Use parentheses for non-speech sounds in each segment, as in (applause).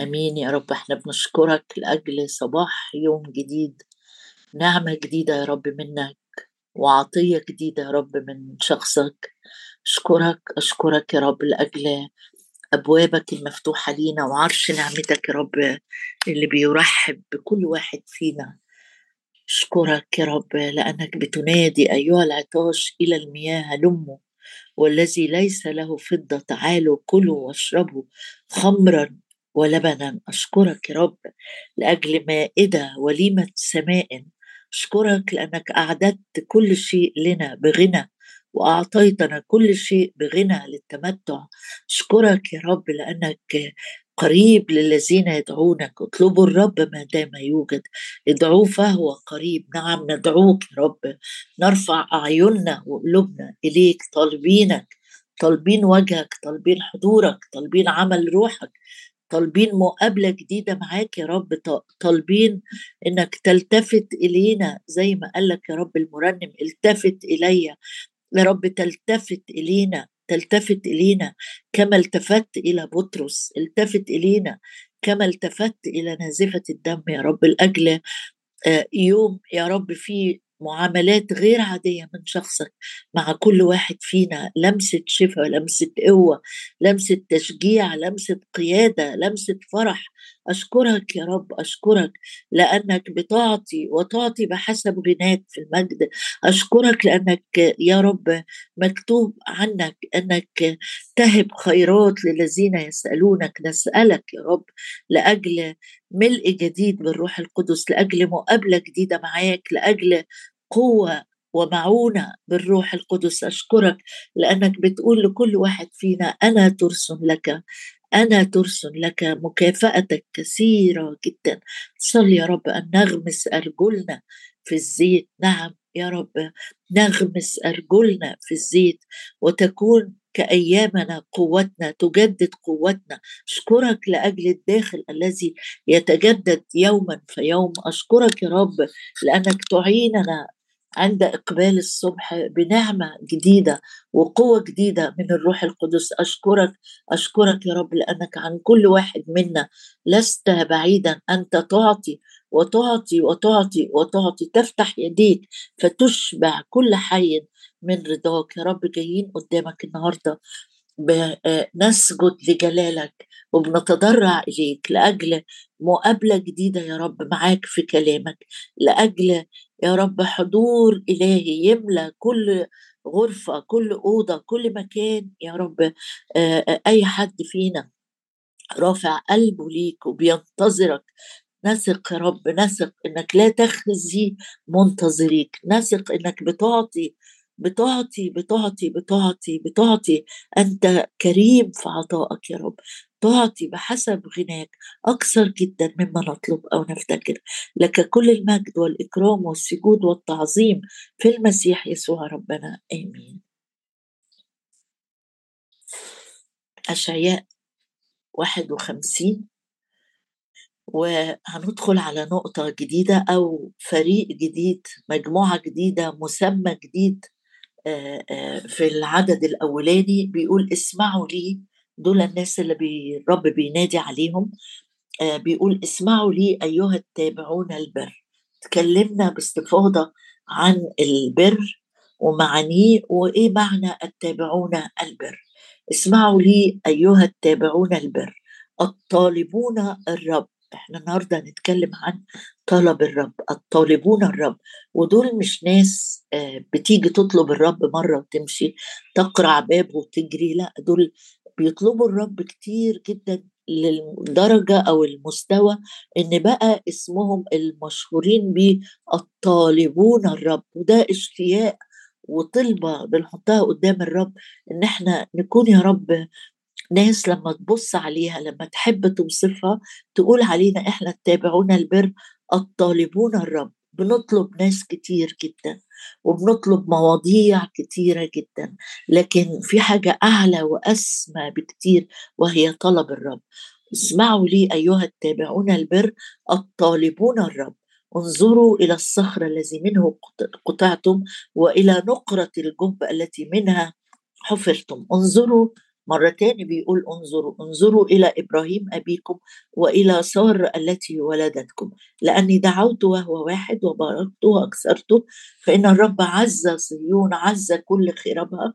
آمين. يا رب إحنا بنشكرك لأجل صباح يوم جديد نعمة جديدة يا رب منك وعطية جديدة يا رب من شخصك. أشكرك أشكرك يا رب لأجل أبوابك المفتوحة لينا وعرش نعمتك يا رب اللي بيرحب بكل واحد فينا. أشكرك يا رب لأنك بتنادي أيها العطاش إلى المياه هلموا والذي ليس له فضة تعالوا كلوا واشربوا خمرا. ولبنا أشكرك يا رب لأجل مائدة وليمة سماء. أشكرك لأنك أعددت كل شيء لنا بغنى وأعطيتنا كل شيء بغنى للتمتع. أشكرك يا رب لأنك قريب للذين يدعونك. اطلبوا الرب ما دام يوجد. ادعوه فهو قريب. نعم ندعوك يا رب. نرفع أعيننا وقلوبنا إليك طالبينك طالبين وجهك طالبين حضورك طالبين عمل روحك. طالبين مقابلة جديدة معاك يا رب طالبين إنك تلتفت إلينا زي ما قالك يا رب المرنم التفت الي يا رب تلتفت إلينا تلتفت إلينا كما التفت إلى بطرس التفت إلينا كما التفت إلى نازفه الدم يا رب. لأجل آه، يوم يا رب فيه معاملات غير عادية من شخصك مع كل واحد فينا لمسة شفاء لمسة قوة لمسة تشجيع لمسة قيادة لمسة فرح. أشكرك يا رب أشكرك لأنك بتعطي وتعطي بحسب غناك في المجد. أشكرك لأنك يا رب مكتوب عنك إنك تهب خيرات للذين يسألونك. نسألك يا رب لأجل ملء جديد بالروح القدس لأجل مقابلة جديدة معاك لأجل قوة ومعونة بالروح القدس. أشكرك لأنك بتقول لكل واحد فينا أنا ترس لك أنا ترس لك مكافأتك كثيرة جدا. صل يا رب أن نغمس أرجلنا في الزيت. نعم يا رب نغمس أرجلنا في الزيت وتكون كأيامنا قوتنا تجدد قوتنا. أشكرك لأجل الداخل الذي يتجدد يوما فيوم أشكرك يا رب لأنك تعيننا عند إقبال الصبح بنعمة جديدة وقوة جديدة من الروح القدس. أشكرك أشكرك يا رب لأنك عن كل واحد منا لست بعيدا. أنت تعطي وتعطي وتعطي وتعطي تفتح يديك فتشبع كل حي من رضاك. يا رب جايين قدامك النهارده بنسجد لجلالك وبنتضرع إليك لأجل مقابلة جديدة يا رب معاك في كلامك لأجل يا رب حضور إلهي يملى كل غرفة كل أوضة كل مكان يا رب. أي حد فينا رافع قلبه ليك وبينتظرك. نثق يا رب نثق إنك لا تخزي منتظريك. نثق إنك بتعطي بتعطي بتعطي بتعطي بتعطي. أنت كريم في عطائك يا رب. تعطي بحسب غناك أكثر جدا مما نطلب أو نفتكر لك كل المجد والإكرام والسجود والتعظيم في المسيح يسوع ربنا. آمين. أشعياء 51 وهندخل على نقطة جديدة أو فريق جديد مجموعة جديدة مسمى جديد في العدد الأولاني بيقول اسمعوا لي دول الناس اللي بي الرب بينادي عليهم بيقول اسمعوا لي أيها التابعون البر. تكلمنا باستفاضة عن البر ومعانيه وإيه معنى التابعون البر. اسمعوا لي أيها التابعون البر. الطالبون الرب. إحنا النهارده هنتكلم عن طلب الرب الطالبون الرب. ودول مش ناس آه، بتيجي تطلب الرب مرة وتمشي تقرع باب وتجري لا دول بيطلبوا الرب كتير جدا للدرجة أو المستوى إن بقى اسمهم المشهورين بيه الطالبون الرب. وده اشتياق وطلبة بنحطها قدام الرب إن إحنا نكون يا رب ناس لما تبص عليها لما تحب توصفها تقول علينا إحنا التابعون البر الطالبون الرب. بنطلب ناس كتير جدا. وبنطلب مواضيع كتيرة جدا لكن في حاجة أعلى وأسمى بكتير وهي طلب الرب. اسمعوا لي أيها التابعون البر الطالبون الرب. انظروا إلى الصخر الذي منه قطعتم وإلى نقرة الجب التي منها حفرتم. انظروا مرة تاني بيقول انظروا انظروا إلى إبراهيم أبيكم وإلى سار التي ولدتكم. لأني دعوت وهو واحد وباركته وأكثرته فإن الرب عز صهيون عز كل خرابها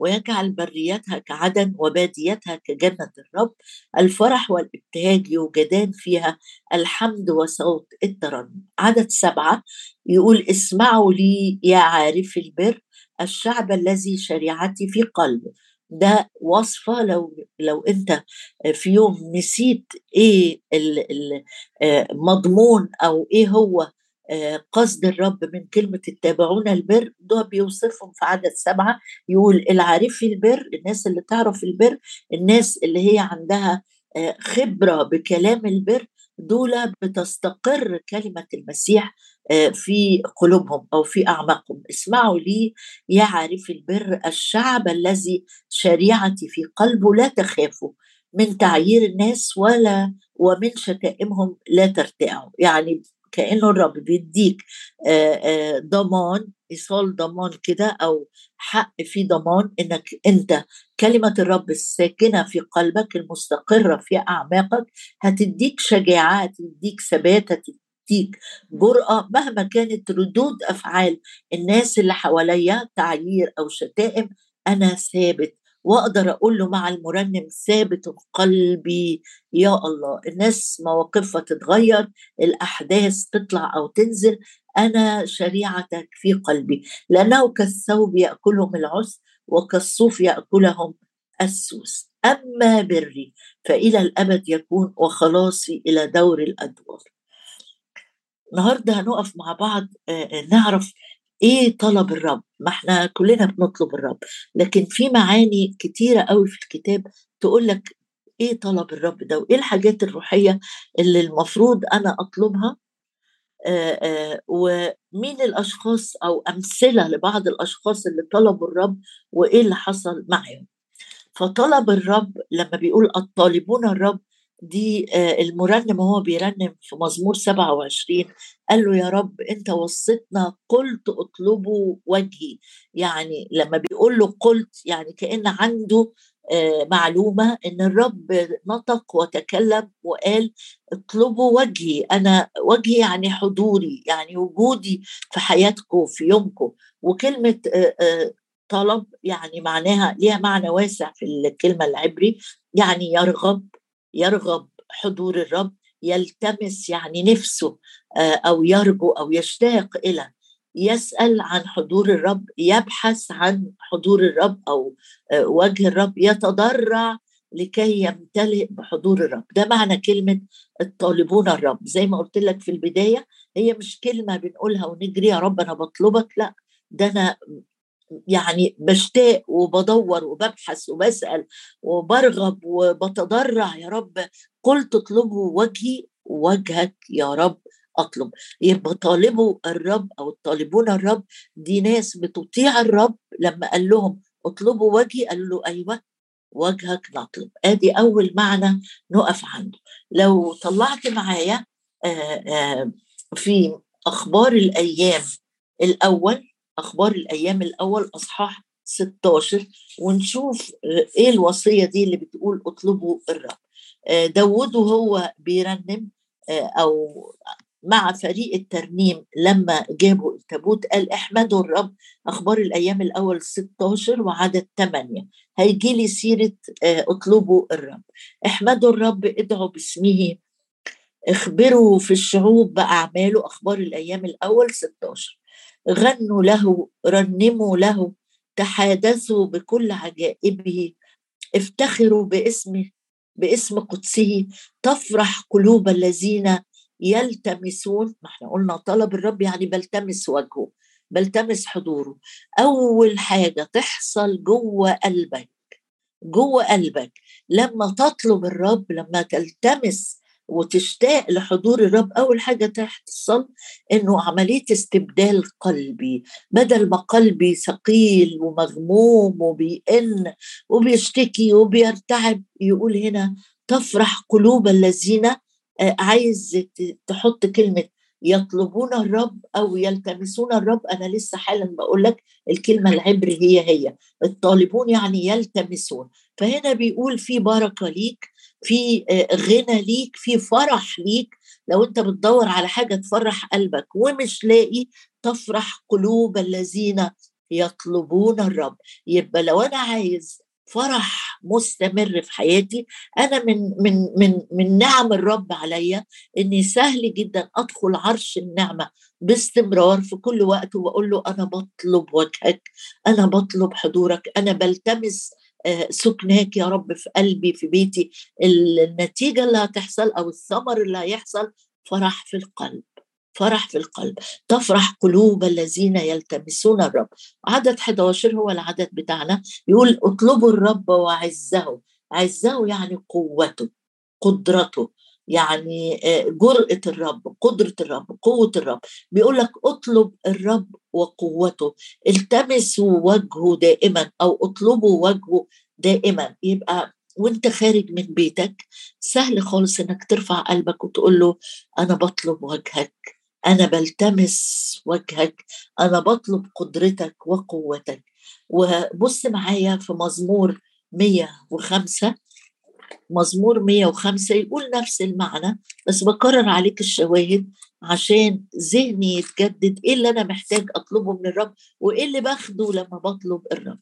ويجعل بريتها كعدن وباديتها كجنة الرب. الفرح والابتهاج يوجدان فيها الحمد وصوت الترنم. عدد سبعة يقول اسمعوا لي يا عارف البر الشعب الذي شريعتي في قلبه. ده وصفة لو لو أنت في يوم نسيت إيه المضمون آه، أو إيه هو آه، قصد الرب من كلمة التابعون البر ده بيوصفهم في عدد سبعة. يقول العارفي البر الناس اللي تعرف البر الناس اللي هي عندها آه، خبرة بكلام البر دول بتستقر كلمة المسيح في قلوبهم أو في أعماقهم. اسمعوا لي يا عارف البر الشعب الذي شريعتي في قلبه لا تخافوا من تعيير الناس ولا ومن شتائمهم لا ترتاعوا يعني كأنه الرب بيديك ضمان ايصال ضمان كده أو حق في ضمان إنك أنت كلمة الرب الساكنة في قلبك المستقرة في أعماقك هتديك شجاعة هتديك ثبات جرأة مهما كانت ردود أفعال الناس اللي حواليا تعيير أو شتائم أنا ثابت. وأقدر أقول له مع المرنم ثابت قلبي. يا الله الناس مواقفها تتغير الأحداث تطلع أو تنزل. أنا شريعتك في قلبي. لأنه كالثوب يأكلهم العس وكالصوف يأكلهم السوس. أما بري فإلى الأبد يكون وخلاصي إلى دور الأدوار. النهارده هنقف مع بعض نعرف إيه طلب الرب. ما إحنا كلنا بنطلب الرب. لكن في معاني كتيرة قوي في الكتاب تقول لك إيه طلب الرب ده وإيه الحاجات الروحية اللي المفروض أنا أطلبها. آآ ومين الأشخاص أو أمثلة لبعض الأشخاص اللي طلبوا الرب وإيه اللي حصل معهم فطلب الرب لما بيقول الطالبون الرب دي آه، المرنم وهو بيرنم في مزمور 27 قال له يا رب أنت وصيتنا قلت اطلبوا وجهي. يعني لما بيقول له قلت يعني كأن عنده آه، معلومة إن الرب نطق وتكلم وقال اطلبوا وجهي. أنا وجهي يعني حضوري يعني وجودي في حياتكم في يومكم. وكلمة آه، طلب يعني معناها ليها معنى واسع في الكلمة العبري. يعني يرغب يرغب حضور الرب يلتمس يعني نفسه آه، أو يرجو أو يشتاق إلى. يسأل عن حضور الرب يبحث عن حضور الرب أو آه، وجه الرب يتضرع لكي يمتلئ بحضور الرب. ده معنى كلمة الطالبون الرب. زي ما قلت لك في البداية هي مش كلمة بنقولها ونجري يا رب أنا بطلبك لا ده أنا يعني بشتاق وبدور وببحث وبسأل وبرغب وبتضرع يا رب. قلت اطلبوا وجهي وجهك يا رب أطلب. يبقى طالبوا الرب أو الطالبون الرب دي ناس بتطيع الرب. لما قال لهم اطلبوا وجهي قالوا له أيوه وجهك نطلب. آدي أول معنى نقف عنده. لو طلعت معايا في أخبار الأيام الأول أخبار الأيام الأول أصحاح 16 ونشوف إيه الوصية دي اللي بتقول اطلبوا الرب. آه، داود وهو بيرنم آه، أو مع فريق الترنيم لما جابوا التابوت قال احمدوا الرب أخبار الأيام الأول 16 وعدد 8 هيجي لي سيرة آه، اطلبوا الرب. احمدوا الرب ادعوا باسمه اخبروا في الشعوب بأعماله أخبار الأيام الأول 16 غنوا له رنموا له تحادثوا بكل عجائبه افتخروا باسمه باسم قدسه تفرح قلوب الذين يلتمسون. ما إحنا قلنا طلب الرب يعني بلتمس وجهه بلتمس حضوره. أول حاجة تحصل جوه قلبك جوه قلبك. لما تطلب الرب لما تلتمس وتشتاق لحضور الرب. أول حاجة تحصل إنه عملية استبدال قلبي. بدل ما قلبي ثقيل ومغموم وبيئن وبيشتكي وبيرتعب يقول هنا تفرح قلوب الذين آه، عايز تحط كلمة يطلبون الرب أو يلتمسون الرب. أنا لسه حالا بقول لك الكلمة العبري هي هي. الطالبون يعني يلتمسون. فهنا بيقول في بركة ليك. في آه، غنى ليك في فرح ليك. لو انت بتدور على حاجة تفرح قلبك ومش لاقي تفرح قلوب الذين يطلبون الرب. يبقى لو أنا عايز فرح مستمر في حياتي أنا من من من من نعم الرب عليا إني سهل جدا أدخل عرش النعمة باستمرار في كل وقت وبقول له أنا بطلب وجهك أنا بطلب حضورك أنا بلتمس سكناك يا رب في قلبي في بيتي. النتيجة اللي هتحصل أو الثمر اللي هيحصل فرح في القلب فرح في القلب. تفرح قلوب الذين يلتمسون الرب. عدد 11 هو العدد بتاعنا. يقول اطلبوا الرب وعزه. عزه يعني قوته قدرته. يعني آه، جرأة الرب قدرة الرب قوة الرب. بيقول لك اطلب الرب وقوته. التمسوا وجهه دائما أو اطلبوا وجهه دائما. يبقى وأنت خارج من بيتك سهل خالص إنك ترفع قلبك وتقول له أنا بطلب وجهك أنا بلتمس وجهك أنا بطلب قدرتك وقوتك. وبص معايا في مزمور 105 مزمور 105 يقول نفس المعنى بس بكرر عليك الشواهد عشان ذهني يتجدد إيه اللي أنا محتاج أطلبه من الرب وإيه اللي باخده لما بطلب الرب.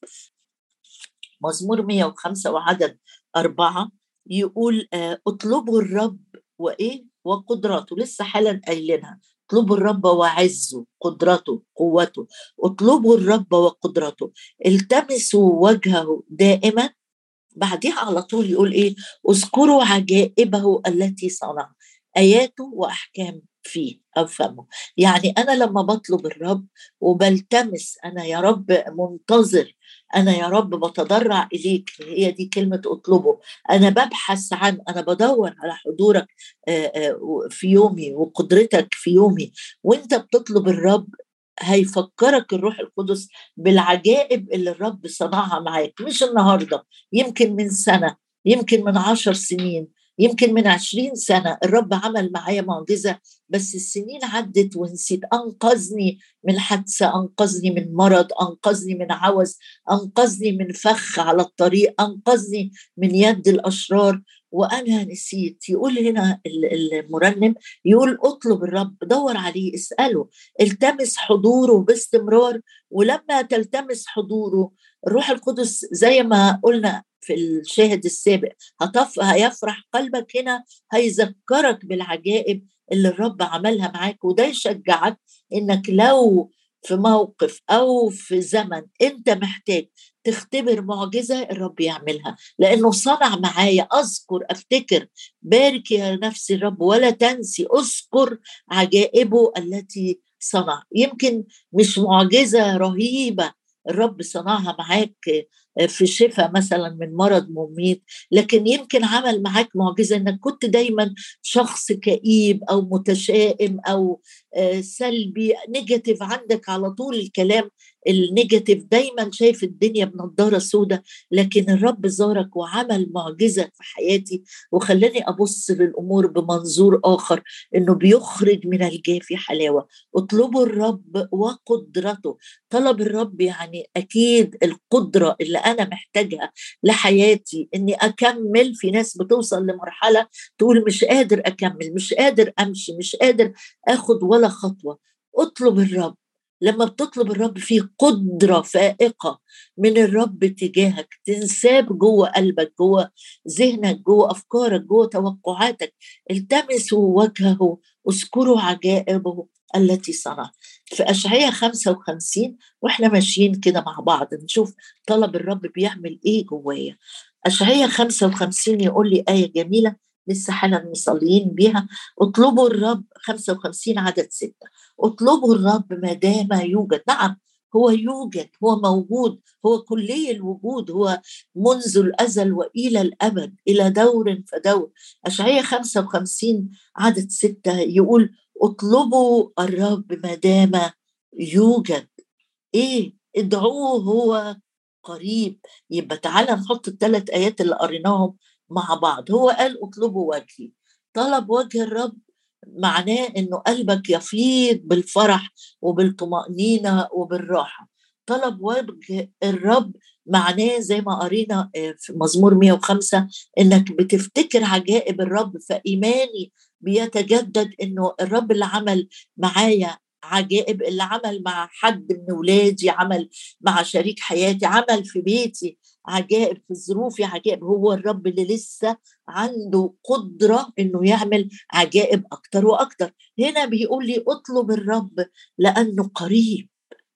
مزمور 105 وعدد أربعة يقول آه، اطلبوا الرب وإيه؟ وقدراته. لسه حالا قايلينها اطلبوا الرب وعزه قدرته قوته. اطلبوا الرب وقدرته التمسوا وجهه دائما بعدها على طول يقول إيه؟ اذكروا عجائبه التي صنع. اياته وأحكام فيه أو فمه يعني أنا لما بطلب الرب وبلتمس أنا يا رب منتظر أنا يا رب بتضرع إليك هي دي كلمة أطلبه. أنا ببحث عن أنا بدور على حضورك في يومي وقدرتك في يومي. وأنت بتطلب الرب هيفكرك الروح القدس بالعجائب اللي الرب صنعها معاك مش النهارده يمكن من سنة يمكن من عشر سنين. يمكن من عشرين سنة الرب عمل معايا معجزة بس السنين عدت ونسيت. أنقذني من حادثة أنقذني من مرض أنقذني من عوز أنقذني من فخ على الطريق أنقذني من يد الأشرار. وأنا نسيت. يقول هنا المرنم يقول اطلب الرب دور عليه اسأله. التمس حضوره باستمرار ولما تلتمس حضوره الروح القدس زي ما قلنا في الشاهد السابق. هتف... هيفرح قلبك هنا هيذكرك بالعجائب اللي الرب عملها معاك وده يشجعك إنك لو في موقف أو في زمن أنت محتاج تختبر معجزة الرب يعملها. لأنه صنع معايا أذكر أفتكر بارك يا نفسي الرب ولا تنسي أذكر عجائبه التي صنع. يمكن مش معجزة رهيبة الرب صنعها معاك في شفاء مثلا من مرض مميت لكن يمكن عمل معاك معجزة إنك كنت دايما شخص كئيب أو متشائم أو آه، سلبي نيجاتيف عندك على طول الكلام النيجاتيف دايما شايف الدنيا بنضاره سودة لكن الرب زارك وعمل معجزة في حياتي وخلاني أبص للأمور بمنظور آخر إنه بيخرج من الجافي حلاوة. اطلبوا الرب وقدرته. طلب الرب يعني أكيد القدرة اللي أنا محتاجها لحياتي إني أكمل في ناس بتوصل لمرحلة تقول مش قادر أكمل مش قادر أمشي مش قادر أخد ولا خطوة. اطلب الرب لما بتطلب الرب في قدرة فائقة من الرب تجاهك تنساب جوه قلبك جوه ذهنك جوه أفكارك جوه توقعاتك التمسوا وجهه اذكروا عجائبه التي صنع. في أشعية 55 وإحنا ماشيين كده مع بعض نشوف طلب الرب بيعمل إيه جوايا. أشعية 55 يقول لي آية جميلة لسه حالا مصليين بيها. اطلبوا الرب 55 عدد ستة. اطلبوا الرب ما دام يوجد. نعم هو يوجد هو موجود هو كلي الوجود هو منذ الأزل وإلى الأبد إلى دور فدور. أشعية 55 عدد ستة يقول اطلبوا الرب ما دام يوجد. إيه؟ ادعوه هو قريب. يبقى تعالى نحط الثلاث آيات اللي قريناهم. مع بعض. هو قال اطلبوا وجهي. طلب وجه الرب معناه إنه قلبك يفيض بالفرح وبالطمأنينة وبالراحة. طلب وجه الرب معناه زي ما قرينا آه، في مزمور 105 إنك بتفتكر عجائب الرب فإيماني بيتجدد إنه الرب اللي عمل معايا عجائب اللي عمل مع حد من ولادي عمل مع شريك حياتي عمل في بيتي عجائب في ظروفي عجائب. هو الرب اللي لسه عنده قدرة إنه يعمل عجائب أكتر وأكتر. هنا بيقول لي اطلب الرب لأنه قريب.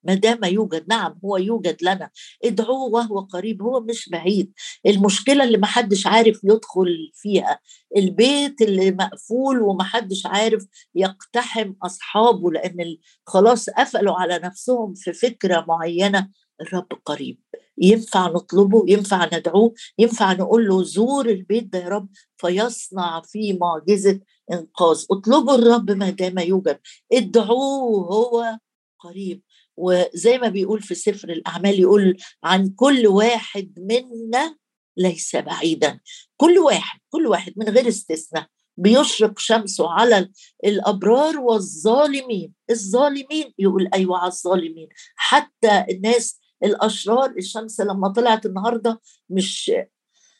ما دام يوجد نعم هو يوجد لنا. ادعوه وهو قريب هو مش بعيد. المشكلة اللي محدش عارف يدخل فيها. البيت اللي مقفول ومحدش عارف يقتحم أصحابه لأن خلاص قفلوا على نفسهم في فكرة معينة. الرب قريب. ينفع نطلبه ينفع ندعوه ينفع نقول له زور البيت ده يا رب فيصنع فيه معجزة إنقاذ. اطلبوا الرب ما دام يوجد ادعوه هو قريب. وزي ما بيقول في سفر الأعمال يقول عن كل واحد منا ليس بعيدا. كل واحد كل واحد من غير استثناء بيشرق شمسه على الأبرار والظالمين. الظالمين يقول أيوة على الظالمين. حتى الناس الأشرار الشمس لما طلعت النهاردة مش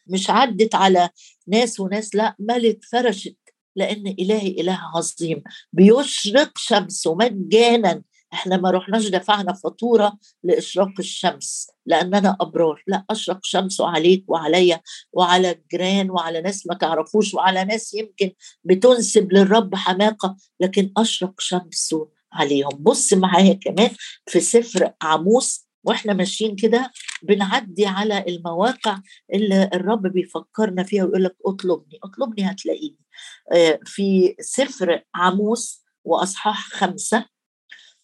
مش عدت على ناس وناس لا ملت فرشت لأن إلهي إله عظيم. بيشرق شمسه مجانا. إحنا ما رحناش دفعنا فاتورة لإشراق الشمس لأننا أبرار. لا أشرق شمسه عليك وعليا وعلى الجيران وعلى ناس ما تعرفوش وعلى ناس يمكن بتنسب للرب حماقة لكن أشرق شمسه عليهم. بص معايا كمان في سفر عاموس وإحنا ماشيين كده بنعدي على المواقع اللي الرب بيفكرنا فيها ويقول لك اطلبني اطلبني هتلاقيني. آه، في سفر عاموس واصحاح خمسة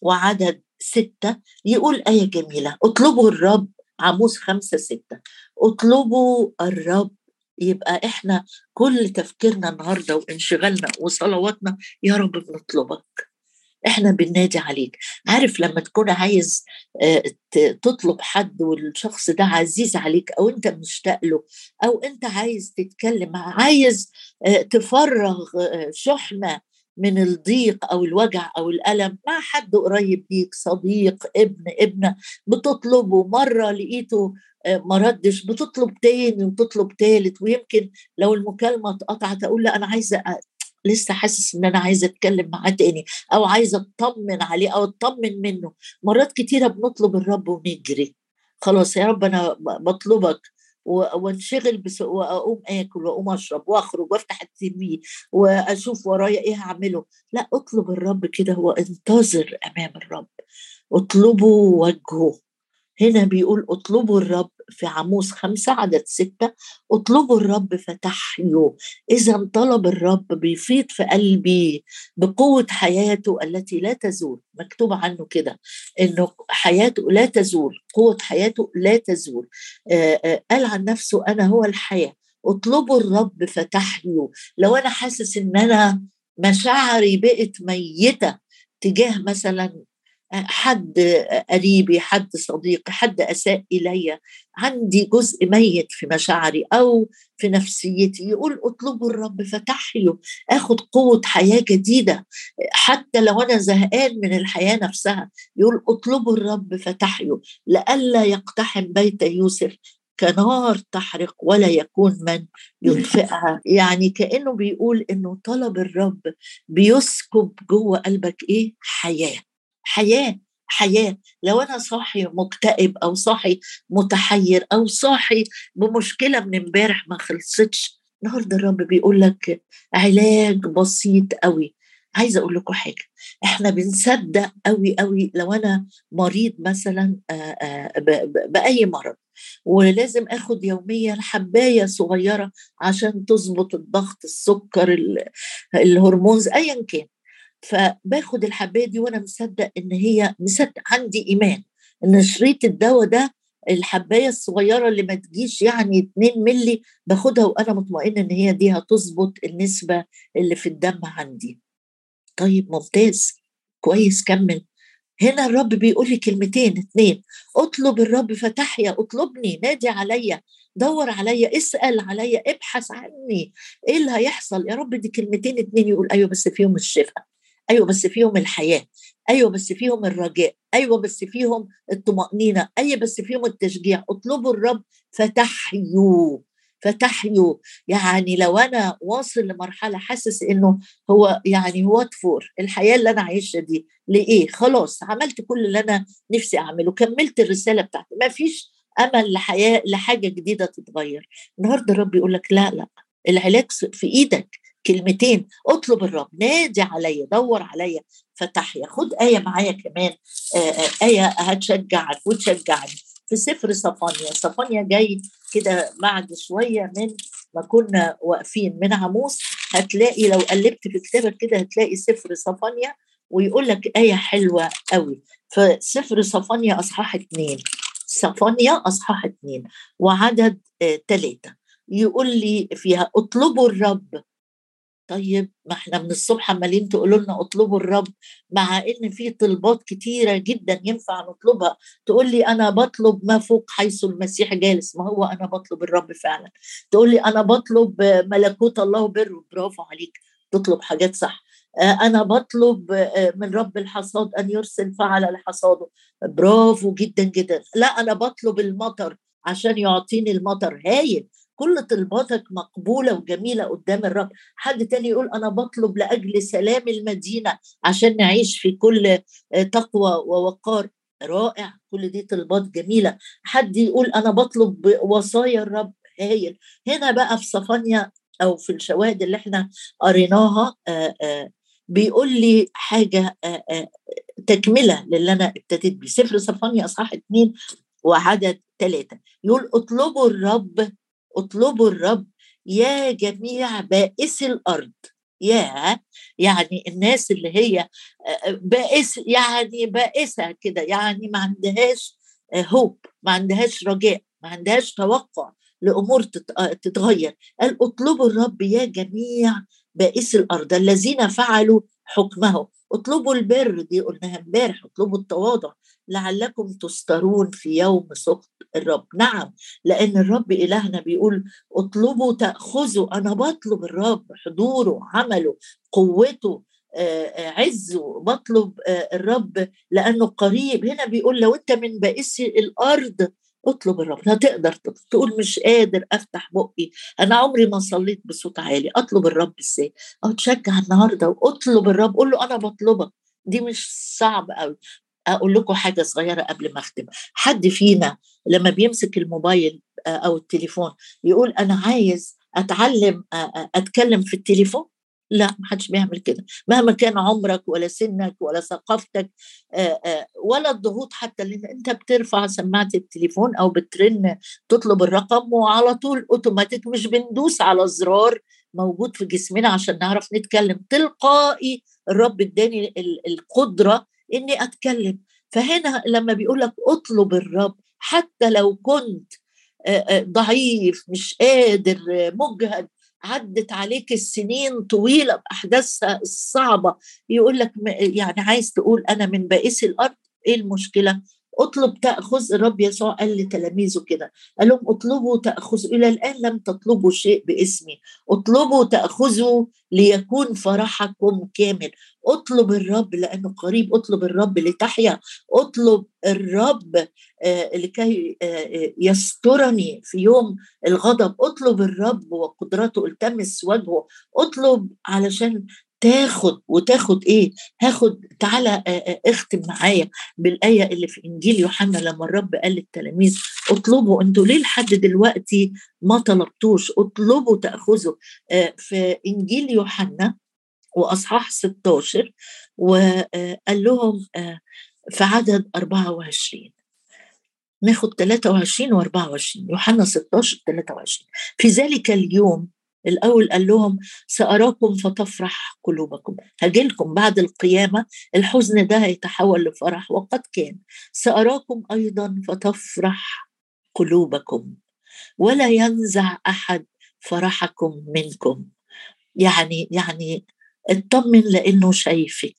وعدد ستة يقول آية جميلة اطلبوا الرب عاموس خمسة ستة. اطلبوا الرب يبقى إحنا كل تفكيرنا النهارده وانشغالنا وصلواتنا يا رب بنطلبك. إحنا بننادي عليك. عارف لما تكون عايز آه، تطلب حد والشخص ده عزيز عليك أو أنت مشتاق له أو أنت عايز تتكلم عايز آه، تفرغ آه، شحنة من الضيق أو الوجع أو الألم مع حد قريب ليك صديق ابن ابنة بتطلبه. مرة لقيته ما ردش بتطلب تاني وتطلب تالت. ويمكن لو المكالمة اتقطعت أقول لا أنا عايزة لسه حاسس إن أنا عايزة أتكلم معاه تاني أو عايزة أطمن عليه أو أطمن منه. مرات كتيرة بنطلب الرب ونجري. خلاص يا رب أنا بطلبك وانشغل بس وأقوم آكل وأقوم أشرب وأخرج وأفتح التي في وأشوف ورايا إيه هعمله. لا اطلب الرب كده وانتظر أمام الرب. اطلبوا وجهه. هنا بيقول اطلبوا الرب في عاموس خمسة عدد ستة اطلبوا الرب فتحيوا إذا طلب الرب بيفيض في قلبي بقوة حياته التي لا تزول. مكتوب عنه كده إنه حياته لا تزول قوة حياته لا تزول. قال عن نفسه أنا هو الحياة. اطلبوا الرب فتحيوا لو أنا حاسس إن أنا مشاعري بقت ميتة تجاه مثلا حد قريبي حد صديقي حد أساء إلي عندي جزء ميت في مشاعري أو في نفسيتي يقول اطلبوا الرب فتحيوا آخد قوة حياة جديدة حتى لو أنا زهقان من الحياة نفسها يقول اطلبوا الرب فتحيوا لئلا يقتحم بيت يوسف كنار تحرق ولا يكون من يطفئها (laughs) يعني كأنه بيقول إنه طلب الرب بيسكب جوه قلبك إيه؟ حياة. حياة حياة. لو أنا صاحي مكتئب أو صاحي متحير أو صاحي بمشكلة من امبارح ما خلصتش النهارده الرب بيقول لك علاج بسيط قوي عايزة أقول لكم حاجة إحنا بنصدق قوي قوي لو أنا مريض مثلا بأي مرض ولازم آخد يوميا حباية صغيرة عشان تظبط الضغط السكر الهرمونز ايا كان. فباخد الحباية دي وأنا مصدق إن هي مصدق عندي إيمان إن شريط الدواء ده الحباية الصغيرة اللي ما تجيش يعني 2 ملي باخدها وأنا مطمئنة إن هي دي هتظبط النسبة اللي في الدم عندي. طيب ممتاز كويس كمل. هنا الرب بيقول لي كلمتين اتنين. اطلب الرب فتحيا اطلبني نادي عليا دور عليا اسأل عليا ابحث عني. إيه اللي هيحصل؟ يا رب دي كلمتين اتنين يقول أيوه بس فيهم الشفاء. أيوه بس فيهم الحياة أيوه بس فيهم الرجاء أيوه بس فيهم الطمأنينة أيوه بس فيهم التشجيع. اطلبوا الرب فتحيوا فتحيوا. يعني لو أنا واصل لمرحلة حاسس إنه هو يعني وات فور الحياة اللي أنا عايشها دي لإيه؟ خلاص عملت كل اللي أنا نفسي أعمله كملت الرسالة بتاعتي. ما فيش أمل لحياة لحاجة جديدة تتغير. النهارده الرب يقول لك لا لا العلاج في إيدك. كلمتين اطلب الرب نادي عليا دور عليا فتحيا خد آية معايا كمان آية هتشجعك وتشجعني. في سفر صفانيا صفانيا جاي كده بعد شوية من ما كنا واقفين من عموس هتلاقي لو قلبت في كتابك كده هتلاقي سفر صفانيا ويقول لك آية حلوة قوي. فسفر صفانيا أصحاح اتنين صفانيا أصحاح اتنين وعدد ثلاثة يقول لي فيها اطلبوا الرب طيب ما إحنا من الصبح عمالين تقولوا لنا اطلبوا الرب مع إن في طلبات كتيرة جدا ينفع نطلبها. تقول لي أنا بطلب ما فوق حيث المسيح جالس. ما هو أنا بطلب الرب فعلا. تقول لي أنا بطلب ملكوت الله وبره برافو عليك. تطلب حاجات صح. أنا بطلب من رب الحصاد أن يرسل فعل لحصاده. برافو جدا جدا. لا أنا بطلب المطر عشان يعطيني المطر. هايل. كل طلباتك مقبولة وجميلة قدام الرب. حد تاني يقول أنا بطلب لأجل سلام المدينة عشان نعيش في كل تقوى ووقار. رائع. كل دي طلبات جميلة. حد يقول أنا بطلب وصايا الرب. هايل. هنا بقى في صفانيا أو في الشواهد اللي إحنا قريناها بيقول لي حاجة تكملة للي أنا ابتديت بيه. سفر صفانيا أصحاح اتنين وعدد ثلاثة يقول أطلبوا الرب اطلبوا الرب يا جميع بائس الأرض. يا يعني الناس اللي هي بائس يعني بائسة كده يعني ما عندهاش هوب ما عندهاش رجاء ما عندهاش توقع لأمور تتغير. قال اطلبوا الرب يا جميع بائس الأرض الذين فعلوا حكمه. اطلبوا البر دي قلناها امبارح اطلبوا التواضع. لعلكم تسترون في يوم سخط الرب. نعم لأن الرب إلهنا بيقول اطلبوا تأخذوا. أنا بطلب الرب حضوره عمله قوته عزه. بطلب الرب لأنه قريب. هنا بيقول لو أنت من بائسي الأرض اطلب الرب. هتقدر تقول مش قادر افتح بقي. أنا عمري ما صليت بصوت عالي. اطلب الرب إزاي؟ أو تشجع النهارده واطلب الرب. قول له أنا بطلبك. دي مش صعب قوي أقول لكم حاجة صغيرة قبل ما أختم. حد فينا لما بيمسك الموبايل أو التليفون يقول أنا عايز أتعلم أتكلم في التليفون؟ لا ما حدش بيعمل كده. مهما كان عمرك ولا سنك ولا ثقافتك ولا الضغوط حتى اللي أنت بترفع سماعة التليفون أو بترن تطلب الرقم وعلى طول اوتوماتيك مش بندوس على زرار موجود في جسمنا عشان نعرف نتكلم. تلقائي الرب اداني القدرة إني أتكلم. فهنا لما بيقول لك اطلب الرب حتى لو كنت ضعيف مش قادر مجهد عدت عليك السنين طويلة باحداثها الصعبه يقول لك يعني عايز تقول أنا من بائس الأرض؟ إيه المشكلة؟ اطلب تأخذ الرب يسوع قال لتلاميذه كده قال لهم اطلبوا تاخذوا إلى الآن لم تطلبوا شيء باسمي اطلبوا تأخذوا ليكون فرحكم كامل. اطلب الرب لأنه قريب اطلب الرب لتحيا اطلب الرب آه لكي آه يسترني في يوم الغضب. اطلب الرب وقدرته التمس وجهه. اطلب علشان تاخد وتاخد إيه؟ هاخد تعالى اختم معايا بالآية اللي في إنجيل يوحنا لما الرب قال للتلاميذ اطلبوا أنتوا ليه لحد دلوقتي ما طلبتوش؟ اطلبوا تأخذوا. في إنجيل يوحنا وأصحاح 16 وقال لهم في عدد 24 ناخد 23 و24 يوحنا 16 23 في ذلك اليوم الأول قال لهم سأراكم فتفرح قلوبكم. هجيلكم بعد القيامة الحزن ده هيتحول لفرح. وقد كان سأراكم أيضا فتفرح قلوبكم. ولا ينزع أحد فرحكم منكم. يعني يعني اطمن لأنه شايفك.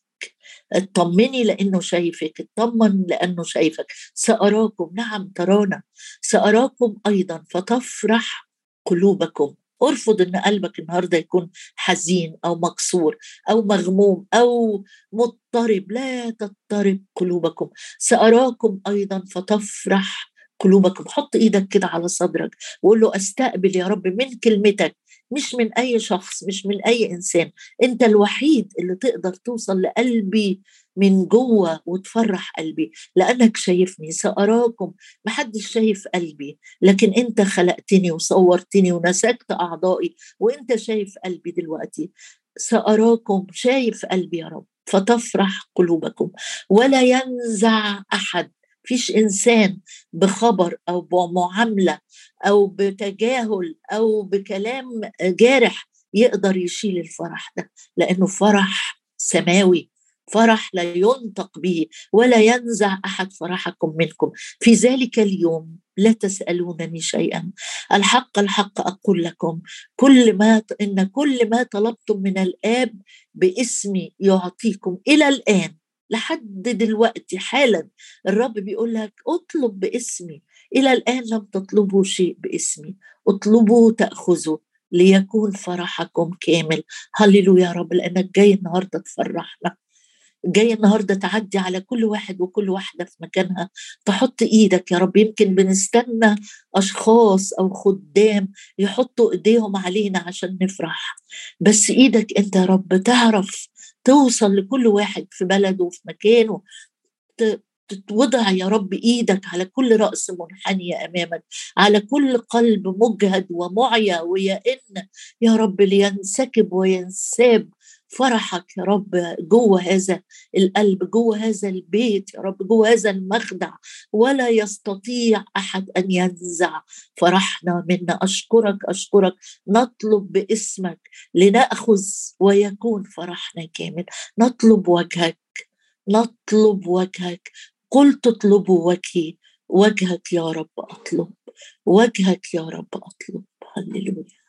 اطمني لأنه شايفك. اطمن لأنه شايفك. سأراكم نعم ترانا. سأراكم أيضا فتفرح قلوبكم. ارفض إن قلبك النهارده يكون حزين أو مكسور أو مغموم أو مضطرب. لا تضطرب قلوبكم. سأراكم أيضا فتفرح قلوبكم. حط إيدك كده على صدرك وقول له أستقبل يا رب من كلمتك. مش من أي شخص مش من أي إنسان. أنت الوحيد اللي تقدر توصل لقلبي من جوه وتفرح قلبي. لأنك شايفني سأراكم. محدش شايف قلبي. لكن أنت خلقتني وصورتني ونسكت أعضائي. وأنت شايف قلبي دلوقتي. سأراكم. شايف قلبي يا رب. فتفرح قلوبكم. ولا ينزع أحد فيش إنسان بخبر أو بمعاملة أو بتجاهل أو بكلام جارح يقدر يشيل الفرح ده لأنه فرح سماوي فرح لا ينطق به ولا ينزع أحد فرحكم منكم. في ذلك اليوم لا تسألونني شيئا. الحق الحق أقول لكم كل ما إن كل ما طلبتم من الآب باسمي يعطيكم إلى الآن لحد دلوقتي حالا الرب بيقول لك اطلب باسمي. إلى الآن لم تطلبوا شيء باسمي. اطلبوا تأخذوا ليكون فرحكم كامل. هللويا يا رب لأنك جاي النهارده تفرحنا جاي النهارده تعدي على كل واحد وكل واحدة في مكانها. تحط إيدك يا رب. يمكن بنستنى أشخاص أو خدام يحطوا إيديهم علينا عشان نفرح. بس إيدك أنت يا رب تعرف توصل لكل واحد في بلده وفي مكانه. تتوضع يا رب إيدك على كل رأس منحنيه أمامك على كل قلب مجهد ومعيا ويئن يا رب لينسكب وينساب فرحك يا رب جوه هذا القلب جوه هذا البيت يا رب جوه هذا المخدع. ولا يستطيع أحد أن ينزع فرحنا منا. أشكرك أشكرك. نطلب باسمك لنأخذ ويكون فرحنا كامل. نطلب وجهك نطلب وجهك. قل تطلبوا وجهي. وجهك يا رب أطلب. وجهك يا رب أطلب. هللويا.